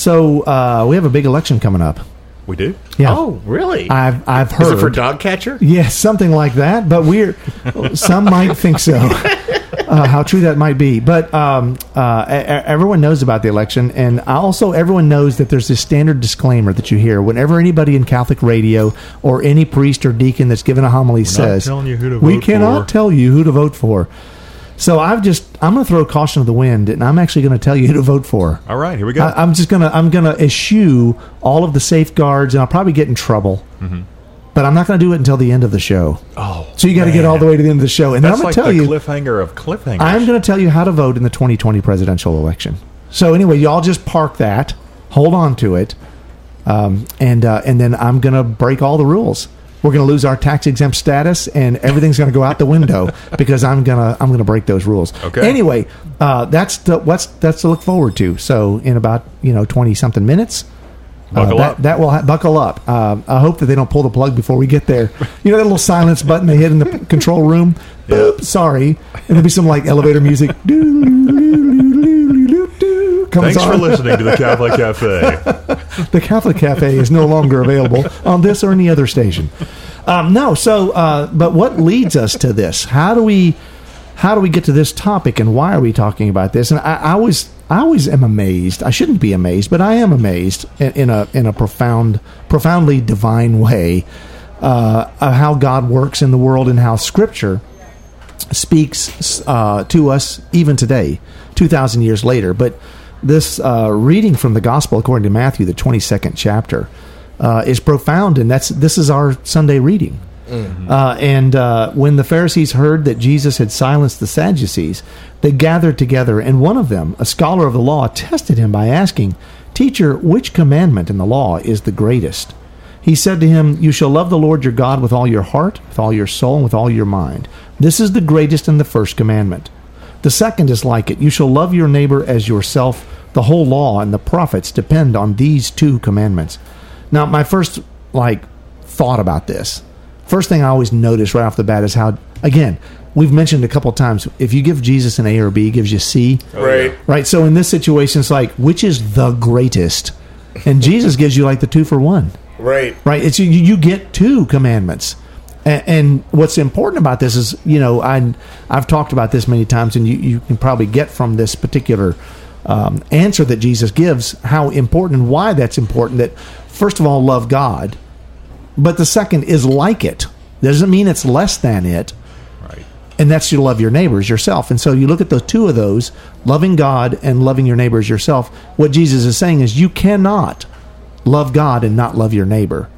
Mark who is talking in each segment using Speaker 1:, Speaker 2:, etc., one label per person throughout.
Speaker 1: So uh, we have a big election coming up.
Speaker 2: We do?
Speaker 1: Yeah.
Speaker 2: Oh, really?
Speaker 1: I've I've
Speaker 2: Is
Speaker 1: heard
Speaker 2: it for dog catcher?
Speaker 1: Yes, something like that. But we're some might think so. Uh, how true that might be, but um, uh, everyone knows about the election, and also everyone knows that there's this standard disclaimer that you hear whenever anybody in Catholic radio or any priest or deacon that's given a homily says,
Speaker 2: telling you who to
Speaker 1: "We cannot
Speaker 2: for."
Speaker 1: tell you who to vote for." So I've just I'm going to throw caution to the wind, and I'm actually going to tell you who to vote for.
Speaker 2: All right, here we go.
Speaker 1: I, I'm just gonna I'm gonna eschew all of the safeguards, and I'll probably get in trouble. But I'm not going to do it until the end of the show.
Speaker 2: oh,
Speaker 1: So you got to get all the way to the end of the show, and then I'm going to tell you.
Speaker 2: cliffhanger of cliffhangers.
Speaker 1: I'm going to tell you how to vote in the 2020 presidential election. So anyway, y'all just park that, hold on to it, um, and uh, and then I'm going to break all the rules. We're going to lose our tax exempt status, and everything's going to go out the window because I'm gonna I'm gonna break those rules.
Speaker 2: Okay.
Speaker 1: Anyway, uh, that's the what's that's to look forward to. So in about you know 20 something minutes.
Speaker 2: Buckle
Speaker 1: uh, that,
Speaker 2: up.
Speaker 1: that will ha- buckle up. Um, I hope that they don't pull the plug before we get there. You know that little silence button they hit in the control room. Boop, sorry, and there'll be some like elevator music.
Speaker 2: Thanks for listening to the Catholic Cafe.
Speaker 1: The Catholic Cafe is no longer available on this or any other station. Um, no, so uh, but what leads us to this? How do we how do we get to this topic, and why are we talking about this? And I, I always I always am amazed. I shouldn't be amazed, but I am amazed in, in a in a profound, profoundly divine way uh, of how God works in the world and how Scripture speaks uh, to us even today, 2,000 years later. But this uh, reading from the Gospel according to Matthew, the 22nd chapter, uh, is profound, and that's this is our Sunday reading. Uh, and uh, when the Pharisees heard that Jesus had silenced the Sadducees, they gathered together, and one of them, a scholar of the law, tested him by asking, Teacher, which commandment in the law is the greatest? He said to him, You shall love the Lord your God with all your heart, with all your soul, and with all your mind. This is the greatest and the first commandment. The second is like it You shall love your neighbor as yourself. The whole law and the prophets depend on these two commandments. Now, my first like thought about this, first thing I always notice right off the bat is how, again, we've mentioned a couple times, if you give Jesus an A or B, he gives you C.
Speaker 2: Oh, right.
Speaker 1: Right. So in this situation, it's like, which is the greatest? And Jesus gives you like the two for one
Speaker 3: Right.
Speaker 1: right? It's you, you get two commandments, and, and what's important about this is you know I I've talked about this many times, and you you can probably get from this particular um, answer that Jesus gives how important and why that's important. That first of all, love God, but the second is like it. Doesn't mean it's less than it
Speaker 2: Right.
Speaker 1: and that's you love your neighbors yourself. And so you look at the two of those, loving God and loving your neighbors yourself. What Jesus is saying is you cannot love God and not love your neighbor,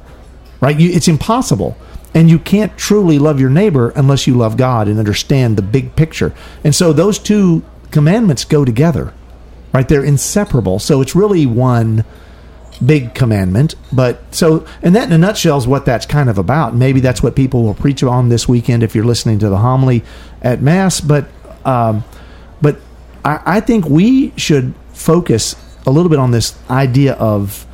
Speaker 1: right? You, it's impossible. And you can't truly love your neighbor unless you love God and understand the big picture. And so those two commandments go together, right? They're inseparable. So it's really one big commandment. But so, and that in a nutshell is what that's kind of about. Maybe that's what people will preach on this weekend if you're listening to the homily at Mass. But, um, but I, I think we should focus a little bit on this idea of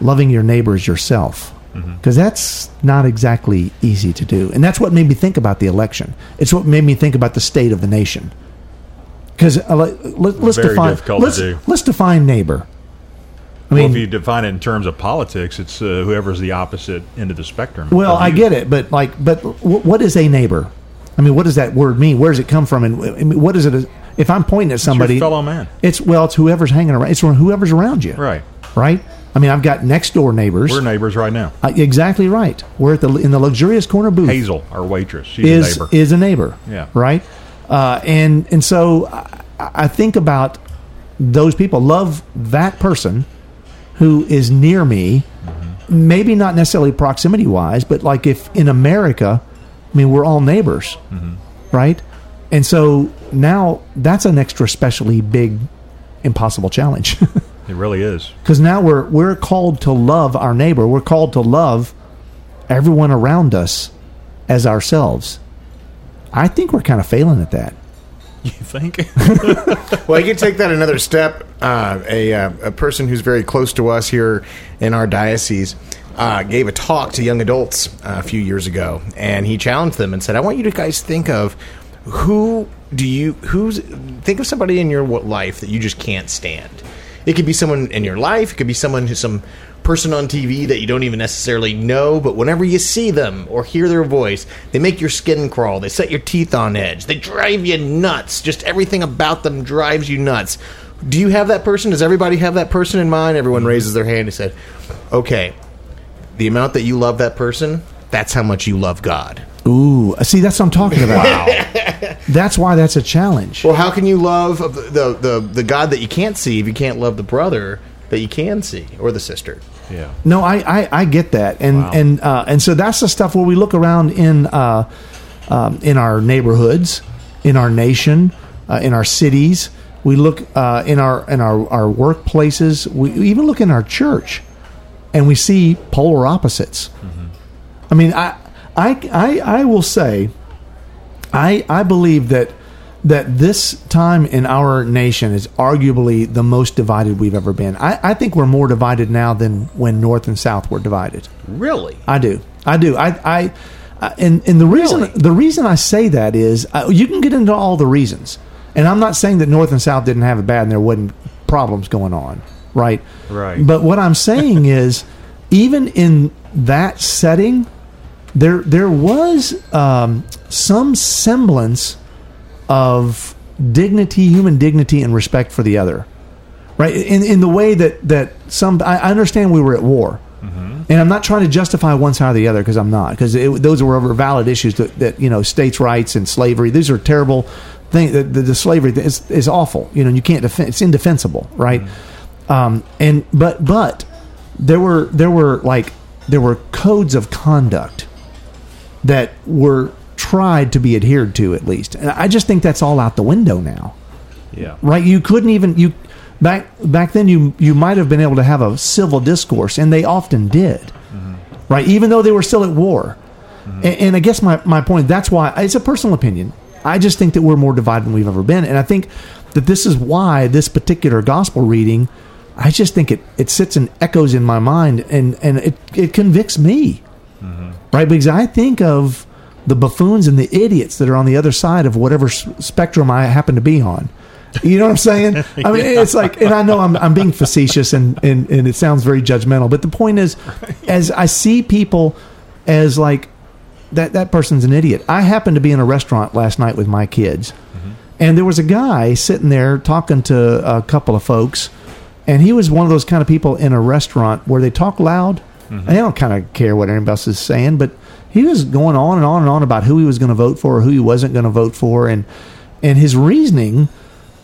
Speaker 1: loving your neighbors yourself. Because that's not exactly easy to do. And that's what made me think about the election. It's what made me think about the state of the nation. Because uh, let, us define let's, let's define neighbor. I
Speaker 2: well,
Speaker 1: mean,
Speaker 2: if you define it in terms of politics, it's uh, whoever's the opposite end of the spectrum.
Speaker 1: Well, I get it, but like, but w- what is a neighbor? I mean, what does that word mean? Where does it come from? And I mean, what is it? If I'm pointing at somebody,
Speaker 2: fellow man.
Speaker 1: It's well, it's whoever's hanging around. It's whoever's around you,
Speaker 2: Right.
Speaker 1: Right. I mean, I've got next door neighbors.
Speaker 2: We're neighbors right now.
Speaker 1: Uh, exactly right. We're at the in the luxurious corner booth.
Speaker 2: Hazel, our waitress, she's
Speaker 1: is
Speaker 2: a neighbor.
Speaker 1: is a neighbor.
Speaker 2: Yeah.
Speaker 1: Right. Uh, and and so I, I think about those people. Love that person who is near me.
Speaker 2: Mm-hmm.
Speaker 1: Maybe not necessarily proximity wise, but like if in America, I mean, we're all neighbors,
Speaker 2: Mm-hmm.
Speaker 1: right? And so now that's an extra specially big, impossible challenge.
Speaker 2: It really is.
Speaker 1: Because now we're we're called to love our neighbor. We're called to love everyone around us as ourselves. I think we're kind of failing at that.
Speaker 2: You think?
Speaker 3: Well, you can take that another step. Uh, a, uh, a person who's very close to us here in our diocese uh, gave a talk to young adults uh, a few years ago, and he challenged them and said, "I want you to guys think of who do you who's think of somebody in your life that you just can't stand. It could be someone in your life. It could be someone who's some person on TV that you don't even necessarily know, but whenever you see them or hear their voice, they make your skin crawl. They set your teeth on edge. They drive you nuts. Just everything about them drives you nuts. Do you have that person? Does everybody have that person in mind? Everyone raises their hand and said, "Okay, the amount that you love that person, that's how much you love God."
Speaker 1: Ooh, see, that's what I'm talking about. That's why that's a challenge.
Speaker 3: Well, how can you love the, the the God that you can't see if you can't love the brother that you can see or the sister?
Speaker 2: yeah.
Speaker 1: No, I, I, I get that, and
Speaker 2: Wow.
Speaker 1: and uh, and so that's the stuff where we look around in uh, um, in our neighborhoods, in our nation, uh, in our cities. We look uh, in our in our, our workplaces. We even look in our church, and we see polar opposites. I mean, I, I I I will say, I I believe that that this time in our nation is arguably the most divided we've ever been. I, I think we're more divided now than when North and South were divided.
Speaker 3: Really?
Speaker 1: I do. I do. I, I, I and and the reason
Speaker 3: Really?
Speaker 1: the reason I say that is uh, you can get into all the reasons, and I'm not saying that North and South didn't have it bad and there wasn't problems going on, right?
Speaker 2: Right.
Speaker 1: But what I'm saying is, even in that setting, there there was um, some semblance of dignity, human dignity, and respect for the other right in in the way that that some I I understand we were at war, and I'm not trying to justify one side or the other because I'm not because those were valid issues that, that you know states' rights and slavery. These are terrible things. The, the, the slavery is is awful. You know you can't defend. It's indefensible, right? Um, and but but there were there were like there were codes of conduct that were tried to be adhered to at least, and I just think that's all out the window now.
Speaker 2: Yeah.
Speaker 1: right? You couldn't even you back back then you you might have been able to have a civil discourse and they often did. Mm-hmm. Right? Even though they were still at war. Mm-hmm. And, and i guess my, my point that's why it's a personal opinion. I just think that we're more divided than we've ever been and i think that this is why this particular gospel reading i just think it it sits and echoes in my mind and and it it convicts me right? Because I think of the buffoons and the idiots that are on the other side of whatever s- spectrum I happen to be on. You know what I'm saying? I mean, it's like, and I know I'm, I'm being facetious and, and, and it sounds very judgmental, but the point is, as I see people as like, that, that person's an idiot. I happened to be in a restaurant last night with my kids, mm-hmm. and there was a guy sitting there talking to a couple of folks, and he was one of those kind of people in a restaurant where they talk loud. And they don't kind of care what anybody else is saying, but he was going on and on and on about who he was going to vote for or who he wasn't going to vote for, and and his reasoning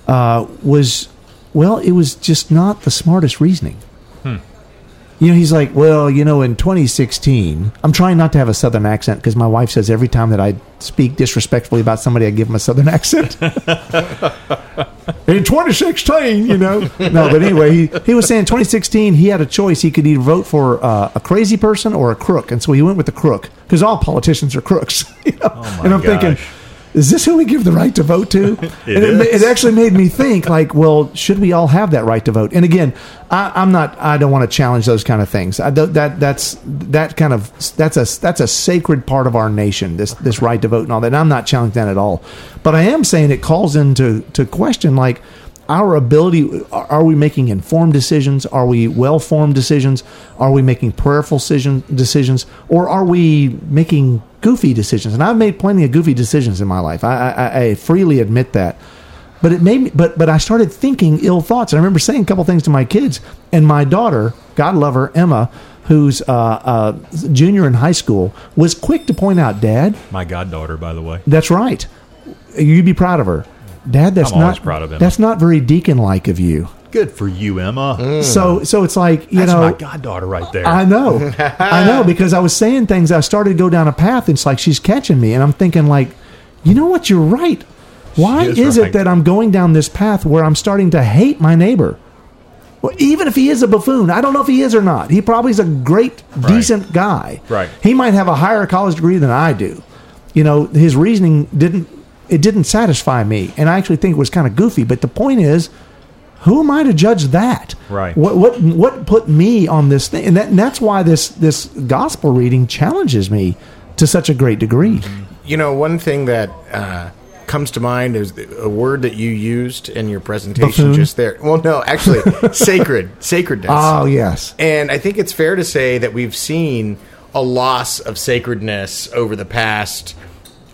Speaker 1: uh, was, well, it was just not the smartest reasoning. You know, he's like, well, you know, in 2016, I'm trying not to have a Southern accent because my wife says every time that I speak disrespectfully about somebody, I give them a Southern accent. in 2016, you know. No, but anyway, he, he was saying 2016, he had a choice. He could either vote for uh, a crazy person or a crook. And so he went with the crook because all politicians are crooks. You know?
Speaker 2: my
Speaker 1: and I'm thinking,
Speaker 2: gosh.
Speaker 1: Is this who we give the right to vote to? and it,
Speaker 2: is.
Speaker 1: it actually made me think, like, well, should we all have that right to vote? And again, I, I'm not. I don't want to challenge those kind of things. I don't, that that's that kind of that's a that's a sacred part of our nation. This this right to vote and all that. And I'm not challenging that at all. But I am saying it calls into to question like our ability are are we making informed decisions are we well formed decisions are we making prayerful decision, decisions or are we making goofy decisions and i've made plenty of goofy decisions in my life i, I, I freely admit that but it made me but but i started thinking ill thoughts and i remember saying a couple things to my kids and my daughter god love her emma who's uh, uh, junior in high school was quick to point out dad
Speaker 2: My goddaughter, by the way.
Speaker 1: that's right. You'd be proud of her. Dad, that's
Speaker 2: I'm
Speaker 1: not
Speaker 2: proud of Emma.
Speaker 1: That's not very deacon like of you.
Speaker 2: Good for you, Emma. Mm.
Speaker 1: So so it's like, you
Speaker 2: That's
Speaker 1: know
Speaker 2: my goddaughter right there.
Speaker 1: I know. I know because I was saying things I started to go down a path and it's like she's catching me and I'm thinking like, you know what, you're right. Why
Speaker 2: She is
Speaker 1: is,
Speaker 2: right.
Speaker 1: it that I'm going down this path where I'm starting to hate my neighbor? Well, even if he is a buffoon, I don't know if he is or not. He probably is a great, decent guy.
Speaker 2: Right.
Speaker 1: He might have a higher college degree than I do. You know, his reasoning didn't it didn't satisfy me, and I actually think it was kind of goofy. But the point is, who am I to judge that?
Speaker 2: Right.
Speaker 1: What what what put me on this thing? And, that, and that's why this this gospel reading challenges me to such a great degree.
Speaker 3: You know, one thing that uh, comes to mind is a word that you used in your presentation
Speaker 1: Buffoon?
Speaker 3: just there. Well, no, actually, sacred, sacredness.
Speaker 1: Oh yes.
Speaker 3: And I think it's fair to say that we've seen a loss of sacredness over the past,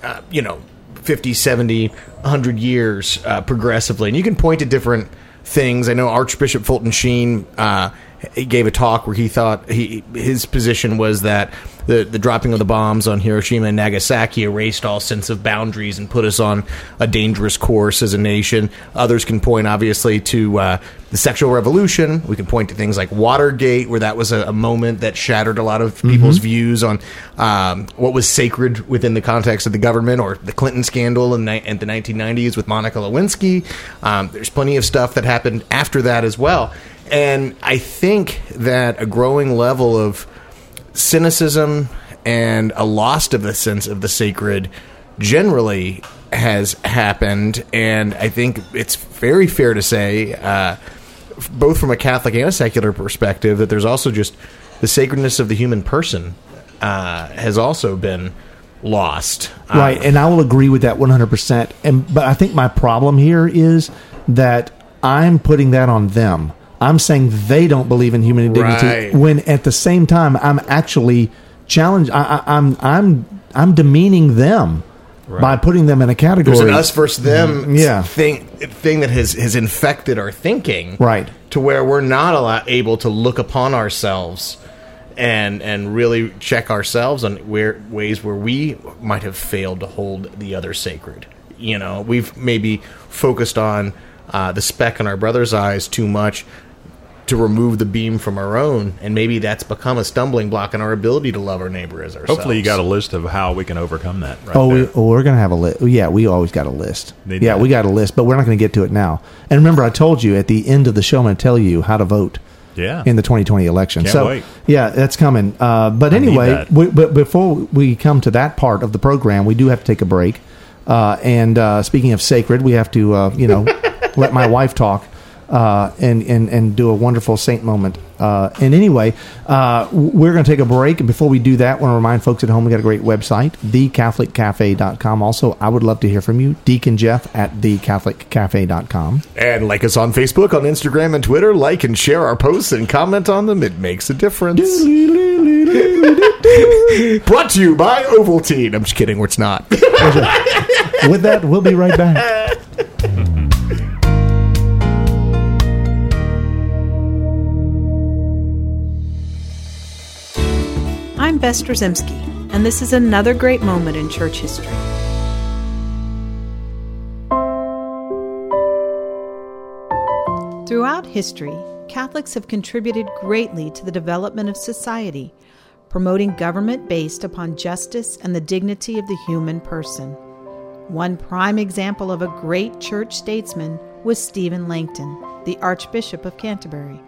Speaker 3: uh, you know, 50, 70, 100 years uh, progressively. And you can point to different things. I know Archbishop Fulton Sheen uh, he gave a talk where he thought he his position was that the, the dropping of the bombs on Hiroshima and Nagasaki erased all sense of boundaries and put us on a dangerous course as a nation. Others can point, obviously, to uh, the sexual revolution. We can point to things like Watergate, where that was a, a moment that shattered a lot of people's views on um, what was sacred within the context of the government, or the Clinton scandal in, ni- in the 1990s with Monica Lewinsky. Um, there's plenty of stuff that happened after that as well. And I think that a growing level of cynicism and a loss of the sense of the sacred generally has happened. And I think it's very fair to say, uh, both from a Catholic and a secular perspective, that there's also just the sacredness of the human person uh, has also been lost.
Speaker 1: Right, and I will agree with that 100%. And but I think my problem here is that I'm putting that on them. I'm saying they don't believe in human dignity
Speaker 3: Right.
Speaker 1: when at the same time I'm actually challenge I, I, I'm I'm I'm demeaning them by putting them in a category.
Speaker 3: there's an us versus them
Speaker 1: Mm-hmm. Yeah.
Speaker 3: thing thing that has has infected our thinking
Speaker 1: Right.
Speaker 3: to where we're not a lot able to look upon ourselves and and really check ourselves on where ways where we might have failed to hold the other sacred you know we've maybe focused on uh, the speck in our brother's eyes too much to remove the beam from our own and maybe that's become a stumbling block in our ability to love our neighbor as ourselves
Speaker 2: Hopefully, you got a list of how we can overcome that. Right
Speaker 1: Oh, we, oh, we're going to have a list. Yeah, we always got a list.
Speaker 2: Need
Speaker 1: yeah,
Speaker 2: that.
Speaker 1: we got a list, but we're not going to get to it now. And remember, I told you at the end of the show, I'm going to tell you how to vote.
Speaker 2: Yeah.
Speaker 1: In the 2020 election.
Speaker 2: Can't
Speaker 1: so,
Speaker 2: wait.
Speaker 1: yeah, that's coming. Uh, but
Speaker 2: need
Speaker 1: anyway, we, but before we come to that part of the program, we do have to take a break. Uh, and uh, speaking of sacred, we have to, uh, you know, let my wife talk. Uh, and, and, and do a wonderful saint moment. Uh, and anyway, uh, we're going to take a break. And before we do that, I want to remind folks at home we got a great website, thecatholiccafe.com. Also, I would love to hear from you, Deacon Jeff at thecatholiccafe.com.
Speaker 3: and like us on Facebook, on Instagram, and Twitter. Like and share our posts and comment on them. It makes a difference. Brought to you by Ovaltine. I'm just kidding. It's not.
Speaker 1: With that, we'll be right back.
Speaker 4: I'm Bess Drzymski, and this is another great moment in church history. Throughout history, Catholics have contributed greatly to the development of society, promoting government based upon justice and the dignity of the human person. One prime example of a great church statesman was Stephen Langton, the Archbishop of Canterbury.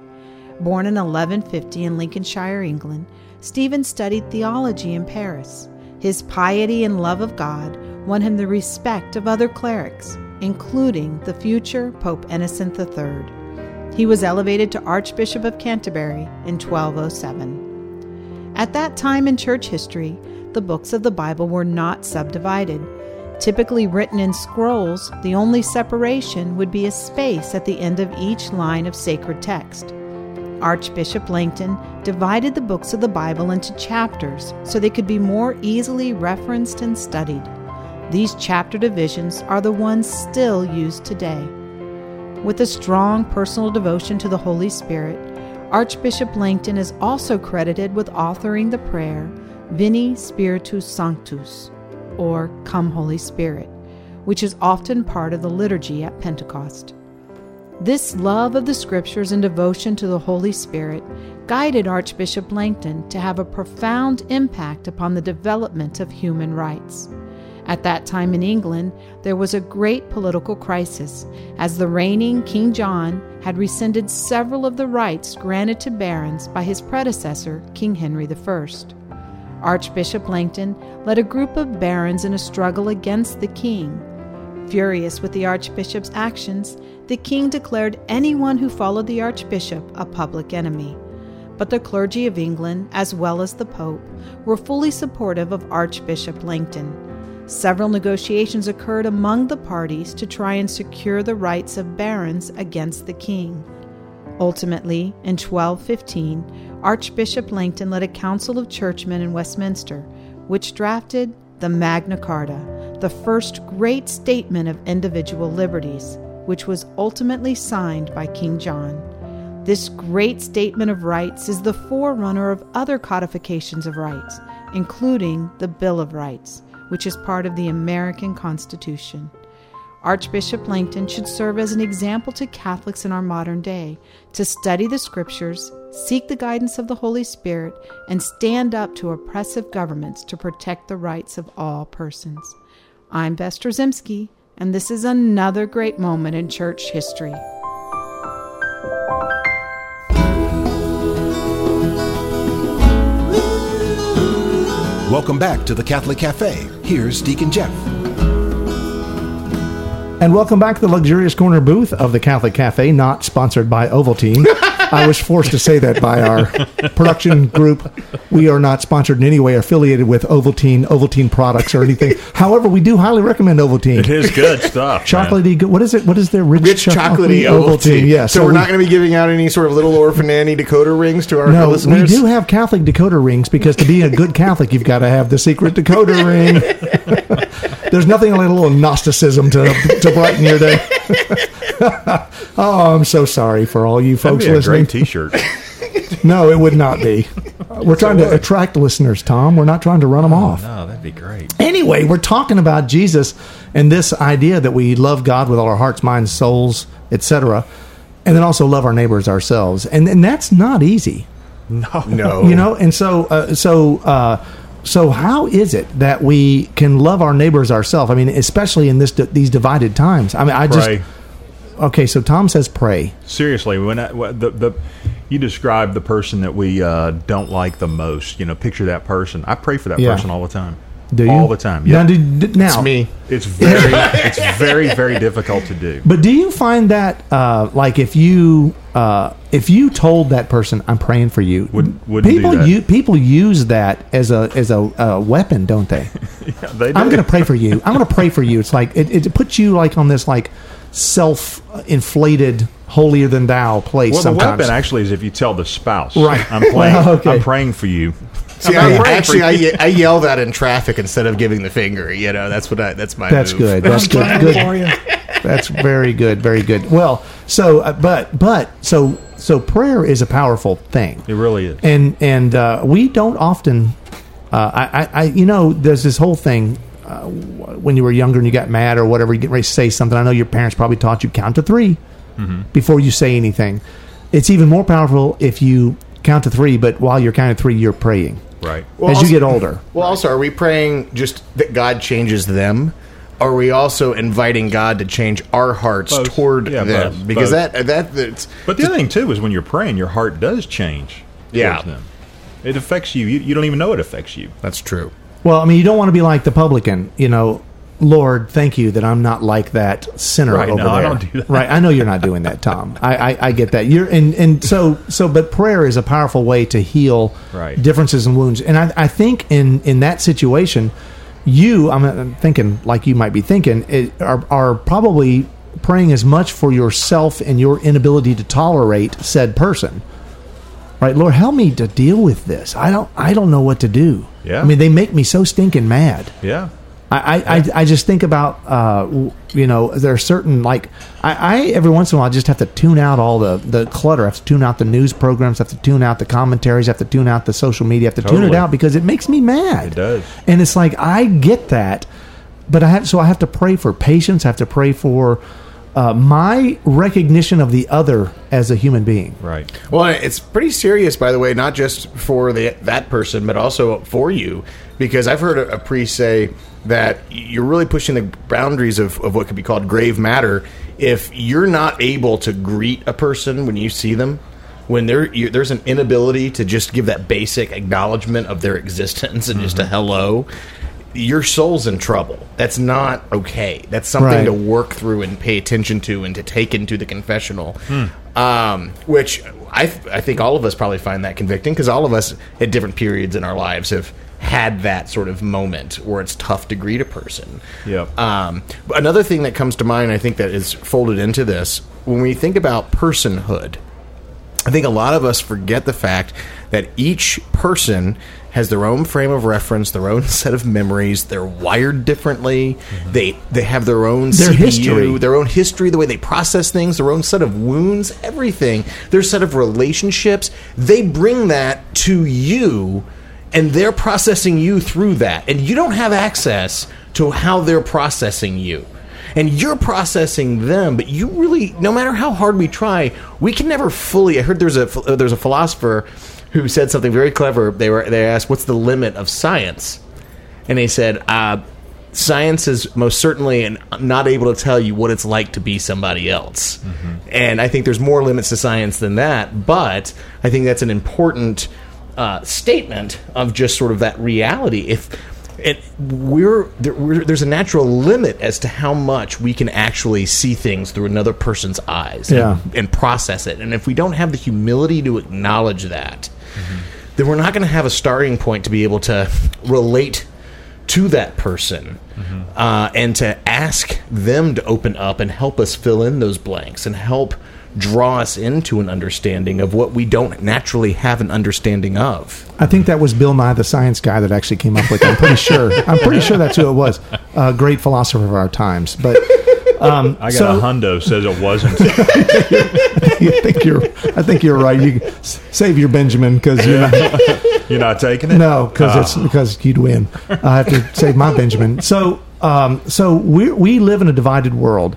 Speaker 4: Born in 1150 in Lincolnshire, England, Stephen studied theology in Paris. His piety and love of God won him the respect of other clerics, including the future Pope Innocent III. He was elevated to Archbishop of Canterbury in 1207. At that time in church history, the books of the Bible were not subdivided. Typically written in scrolls, the only separation would be a space at the end of each line of sacred text. Archbishop Langton divided the books of the Bible into chapters so they could be more easily referenced and studied. These chapter divisions are the ones still used today. With a strong personal devotion to the Holy Spirit, Archbishop Langton is also credited with authoring the prayer Veni Spiritus Sanctus, or Come Holy Spirit, which is often part of the liturgy at Pentecost. This love of the Scriptures and devotion to the Holy Spirit guided Archbishop Langton to have a profound impact upon the development of human rights. At that time in England, there was a great political crisis, as the reigning King John had rescinded several of the rights granted to barons by his predecessor, King Henry I. Archbishop Langton led a group of barons in a struggle against the king. Furious with the archbishop's actions, the king declared anyone who followed the archbishop a public enemy. But the clergy of England, as well as the Pope, were fully supportive of Archbishop Langton. Several negotiations occurred among the parties to try and secure the rights of barons against the king. Ultimately, in 1215, Archbishop Langton led a council of churchmen in Westminster, which drafted the Magna Carta, the first great statement of individual liberties, which was ultimately signed by King John. This great statement of rights is the forerunner of other codifications of rights, including the Bill of Rights, which is part of the American Constitution. Archbishop Langton should serve as an example to Catholics in our modern day to study the scriptures, seek the guidance of the Holy Spirit, and stand up to oppressive governments to protect the rights of all persons. I'm Bess Drzymski, and this is another great moment in church history.
Speaker 5: Welcome back to the Catholic Cafe. Here's Deacon Jeff.
Speaker 1: And welcome back to the luxurious corner booth of the Catholic Cafe, not sponsored by Ovaltine. I was forced to say that by our production group. We are not sponsored in any way affiliated with Ovaltine, Ovaltine products or anything. However, we do highly recommend Ovaltine.
Speaker 2: It is good stuff. man.
Speaker 1: Chocolatey, good. What is it? What is their rich,
Speaker 3: Rich chocolatey Ovaltine.
Speaker 1: Yeah.
Speaker 3: So, we're not going to be giving out any sort of little orphan Annie decoder rings to our
Speaker 1: No,
Speaker 3: listeners.
Speaker 1: we do have Catholic decoder rings because to be a good Catholic, you've got to have the secret decoder ring. There's nothing like a little Gnosticism to to brighten your day. oh, I'm so sorry for all you
Speaker 2: That'd
Speaker 1: folks
Speaker 2: be a
Speaker 1: listening.
Speaker 2: great T-shirt.
Speaker 1: No, it would not be. We're trying to attract listeners, Tom. We're not trying to run them off.
Speaker 2: No, that'd be great.
Speaker 1: Anyway, we're talking about Jesus and this idea that we love God with all our hearts, minds, souls, etc., and then also love our neighbors ourselves, and and that's not easy.
Speaker 2: No,
Speaker 3: No.
Speaker 1: you know and so uh, so uh, so how is it that we can love our neighbors ourselves i mean especially in this these divided times i mean i
Speaker 2: Pray.
Speaker 1: Just okay so tom says pray
Speaker 2: Seriously, when I, the the you describe the person that we uh, don't like the most, you know, picture that person. I pray for that
Speaker 1: Yeah.
Speaker 2: person all the time.
Speaker 1: do you
Speaker 2: all the time?
Speaker 1: now,
Speaker 2: Yeah,
Speaker 1: do, do- now
Speaker 3: It's me.
Speaker 2: it's very it's very very difficult to do.
Speaker 1: but do you find that uh, like if you uh, if you told that person i'm praying for you
Speaker 2: Wouldn't- wouldn't
Speaker 1: people
Speaker 2: that.
Speaker 1: u- people use that as a as a, a weapon don't they
Speaker 2: Yeah, they do.
Speaker 1: I'm going to pray for you. I'm going to pray for you. It's like it, it puts you like on this like self-inflated, holier than thou place.
Speaker 2: Well, the
Speaker 1: sometimes.
Speaker 2: weapon actually is if you tell the spouse,
Speaker 1: Right.
Speaker 2: I'm praying.
Speaker 1: Well, okay.
Speaker 2: I'm praying for you.
Speaker 3: See,
Speaker 2: I'm
Speaker 3: I,
Speaker 2: praying
Speaker 3: actually, I, I yell that in traffic instead of giving the finger. You know, that's what I. That's my.
Speaker 1: That's
Speaker 3: move.
Speaker 1: good. That's good. Good. That's very good. Very good. Well, so uh, but but so so prayer is a powerful thing.
Speaker 2: It really is.
Speaker 1: and and uh, we don't often. Uh, I, I, I, you know, there's this whole thing. Uh, when you were younger and you got mad or whatever, you get ready to say something. I know your parents probably taught you count to 3 before you say anything. It's even more powerful if you count to three, but while you're counting three, you're praying.
Speaker 2: Right.
Speaker 3: Well,
Speaker 1: as you get older,
Speaker 3: Well, also, are we praying just that God changes them? Are we also inviting God to change our hearts
Speaker 2: Both.
Speaker 3: toward
Speaker 2: Yeah,
Speaker 3: them?
Speaker 2: both.
Speaker 3: Because
Speaker 2: Both.
Speaker 3: that that that's
Speaker 2: But the other thing too is when you're praying, your heart does change.
Speaker 3: Yeah.
Speaker 2: them. It affects you. you. You don't even know it affects you.
Speaker 3: that's true.
Speaker 1: Well, I mean, you don't want to be like the publican. You know, Lord, thank you that I'm not like that sinner
Speaker 2: Right,
Speaker 1: over
Speaker 2: no, I
Speaker 1: there.
Speaker 2: don't do that.
Speaker 1: Right, I know you're not doing that, Tom. I, I, I get that. You're and and so so, but prayer is a powerful way to heal
Speaker 2: Right.
Speaker 1: differences and wounds. And I, I think in in that situation, you, I'm, I'm thinking like you might be thinking, it, are are probably praying as much for yourself and your inability to tolerate said person. Right, Lord, help me to deal with this. I don't, I don't know what to do.
Speaker 2: Yeah.
Speaker 1: I mean, they make me so stinking mad.
Speaker 2: Yeah.
Speaker 1: I, I, I, I just think about uh, you know there are certain like I, I every once in a while I just have to tune out all the the clutter. I have to tune out the news programs. I have to tune out the commentaries. I have to tune out the social media. I have to tune it out because it makes me mad.
Speaker 2: It does.
Speaker 1: and it's like I get that, but I have so I have to pray for patience. I have to pray for uh, my recognition of the other as a human being.
Speaker 2: Right.
Speaker 3: Well, it's pretty serious, by the way, not just for the, that person, but also for you, because I've heard a, a priest say that you're really pushing the boundaries of, of what could be called grave matter if you're not able to greet a person when you see them. When there, you, there's an inability to just give that basic acknowledgement of their existence and just a hello, your soul's in trouble. That's not okay. That's something
Speaker 1: Right.
Speaker 3: to work through and pay attention to and to take into the confessional. Um, which I, th- I think all of us probably find that convicting because all of us at different periods in our lives have had that sort of moment where it's tough to greet a person.
Speaker 2: Yep.
Speaker 3: Um, another thing that comes to mind, I think that is folded into this when we think about personhood. I think a lot of us forget the fact that each person has their own frame of reference, their own set of memories. They're wired differently. Mm-hmm. They they have their own
Speaker 1: Their
Speaker 3: CPU,
Speaker 1: history.
Speaker 3: their own history, the way they process things, their own set of wounds, everything. Their set of relationships. They bring that to you, and they're processing you through that, and you don't have access to how they're processing you and you're processing them but you really no matter how hard we try we can never fully i heard there's a there's a philosopher who said something very clever. They were they asked what's the limit of science? And they said uh, science is most certainly an, not able to tell you what it's like to be somebody else. And i think there's more limits to science than that but i think that's an important uh, statement of just sort of that reality. If it, we're, there, we're there's a natural limit as to how much we can actually see things through another person's eyes
Speaker 1: Yeah.
Speaker 3: and, and process it. And if we don't have the humility to acknowledge that, then we're not going to have a starting point to be able to relate to that person uh, and to ask them to open up and help us fill in those blanks and help draw us into an understanding of what we don't naturally have an understanding of.
Speaker 1: I think that was Bill Nye, the science guy, that actually came up with it. I'm pretty sure. I'm pretty sure that's who it was. A great philosopher of our times. But um,
Speaker 2: I got
Speaker 1: so,
Speaker 2: a hundo says it wasn't.
Speaker 1: I think you're. I think you're right. You save your Benjamin because you're not.
Speaker 2: You're not taking it.
Speaker 1: No, because
Speaker 2: Ah.
Speaker 1: it's because you'd win. I have to save my Benjamin. So, um, so we we live in a divided world.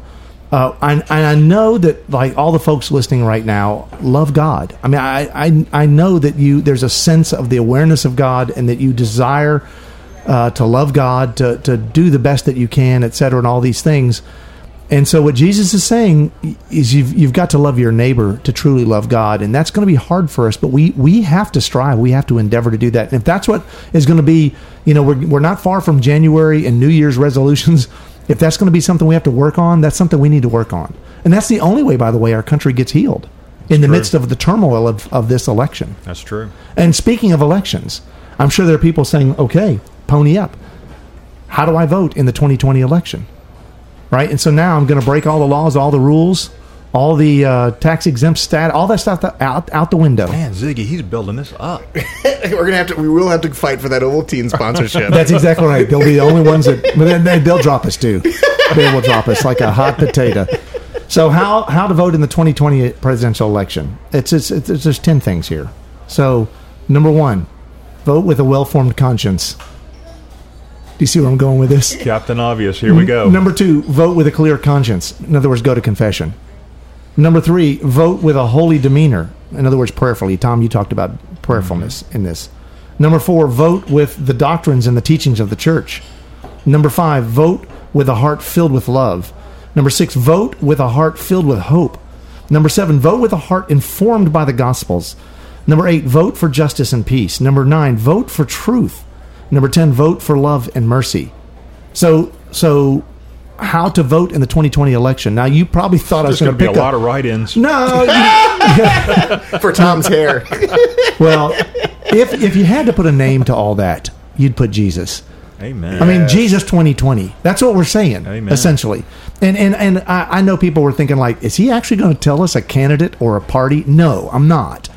Speaker 1: Uh, and, and I know that like all the folks listening right now love God. I mean, I, I I know that you there's a sense of the awareness of God and that you desire uh, to love God, to to do the best that you can, et cetera, and all these things. And so, what Jesus is saying is, you've you've got to love your neighbor to truly love God, and that's going to be hard for us. But we we have to strive. We have to endeavor to do that. And if that's what is going to be, you know, we're we're not far from January and New Year's resolutions. If that's going to be something we have to work on, that's something we need to work on. And that's the only way, by the way, our country gets healed in the
Speaker 2: true.
Speaker 1: midst of the turmoil of, of this election.
Speaker 2: That's true.
Speaker 1: And speaking of elections, I'm sure there are people saying, okay, pony up. How do I vote in the 2020 election? Right? And so now I'm going to break all the laws, all the rules, all the uh, tax exempt stat, all that stuff that- out, out the window.
Speaker 2: Man, Ziggy, he's building this up.
Speaker 3: We're gonna have to. We will have to fight for that Ovaltine sponsorship.
Speaker 1: That's exactly right. They'll be the only ones that, but then they, they'll drop us too. They will drop us like a hot potato. So how how to vote in the 2020 presidential election? It's it's, it's there's ten things here. So number one, vote with a well formed conscience. Do you see where I'm going with this?
Speaker 2: Captain Obvious, here we go.
Speaker 1: Number two, vote with a clear conscience. In other words, go to confession. Number three, vote with a holy demeanor. In other words, prayerfully. Tom, you talked about prayerfulness mm-hmm. in this. Number four, vote with the doctrines and the teachings of the church. Number five, vote with a heart filled with love. Number six, vote with a heart filled with hope. Number seven, vote with a heart informed by the Gospels. Number eight, vote for justice and peace. Number nine, vote for truth. Number 10, vote for love and mercy. So, so how to vote in the 2020 election. Now, you probably thought I was going
Speaker 2: going
Speaker 1: to
Speaker 2: to be a
Speaker 1: pick
Speaker 2: lot of write-ins.
Speaker 1: No, you-
Speaker 3: for Tom's hair.
Speaker 1: well, if if you had to put a name to all that, you'd put Jesus.
Speaker 2: Amen.
Speaker 1: I mean, Jesus 2020. That's what we're saying,
Speaker 2: Amen.
Speaker 1: essentially. And and and I, I know people were thinking like, is he actually going to tell us a candidate or a party? No, I'm not,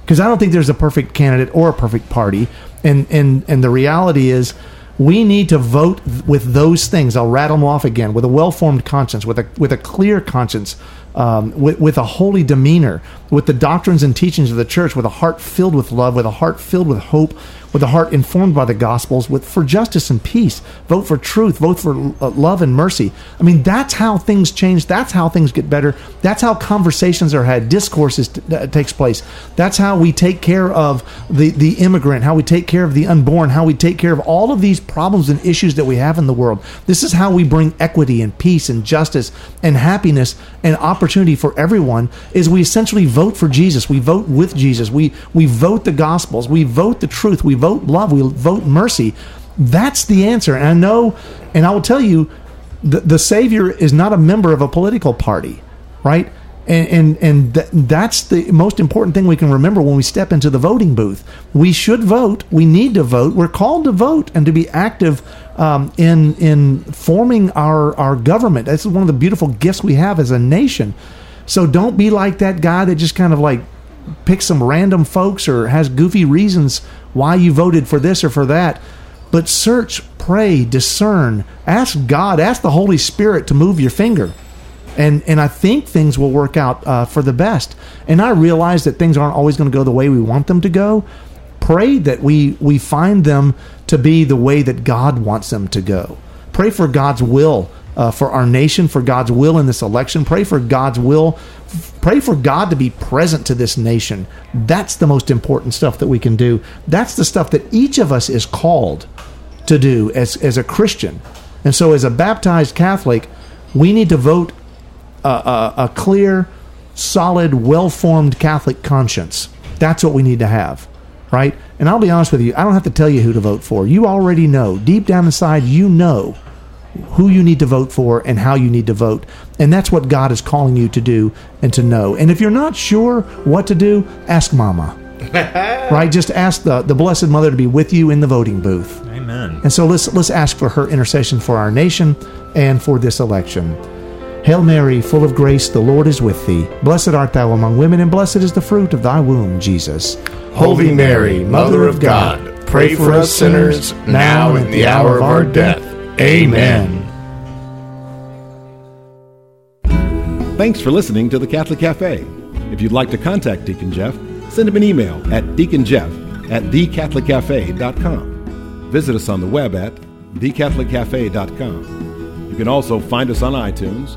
Speaker 1: because I don't think there's a perfect candidate or a perfect party. And and and the reality is, we need to vote with those things. I'll rattle them off again with a well-formed conscience, with a with a clear conscience, um, with, with a holy demeanor, with the doctrines and teachings of the church, with a heart filled with love, with a heart filled with hope, with a heart informed by the gospels, with for justice and peace. Vote for truth. Vote for uh, love and mercy. I mean, that's how things change. That's how things get better. That's how conversations are had. Discourses t- takes place. That's how we take care of the the immigrant. How we take care of the unborn. How we take care of all of these problems and issues that we have in the world. This is how we bring equity and peace and justice and happiness and opportunity for everyone. Is we essentially vote for Jesus. We vote with Jesus. We we vote the gospels. We vote the truth. We vote love, we vote mercy. That's the answer. And I know, and I will tell you, the, the Savior is not a member of a political party, right? And and, and th- that's the most important thing we can remember when we step into the voting booth. We should vote. We need to vote. We're called to vote and to be active um, in in forming our our government. That's one of the beautiful gifts we have as a nation. So don't be like that guy that just kind of like picks some random folks or has goofy reasons why you voted for this or for that. But search, pray, discern, ask God, ask the Holy Spirit to move your finger. And, and I think things will work out uh, for the best. And I realize that things aren't always going to go the way we want them to go. Pray that we, we find them to be the way that God wants them to go. Pray for God's will uh, for our nation, for God's will in this election. Pray for God's will. Pray for God to be present to this nation. That's the most important stuff that we can do. That's the stuff that each of us is called to do as, as a Christian. And so, as a baptized Catholic, we need to vote a, a, a clear, solid, well formed Catholic conscience. That's what we need to have, right? And I'll be honest with you, I don't have to tell you who to vote for. You already know. Deep down inside, you know who you need to vote for and how you need to vote. And that's what God is calling you to do and to know. And if you're not sure what to do, ask Mama. right? Just ask the, the Blessed Mother to be with you in the voting booth.
Speaker 2: Amen.
Speaker 1: And so let's let's ask for her intercession for our nation and for this election. Hail Mary, full of grace, the Lord is with thee. Blessed art thou among women, and blessed is the fruit of thy womb, Jesus.
Speaker 3: Holy Mary, Mother of God, pray for us sinners, now and at the hour of our death. Amen.
Speaker 5: Thanks for listening to the Catholic Cafe. If you'd like to contact Deacon Jeff, send him an email at deaconjeff at thecatholiccafe.com. Visit us on the web at thecatholiccafe.com. You can also find us on iTunes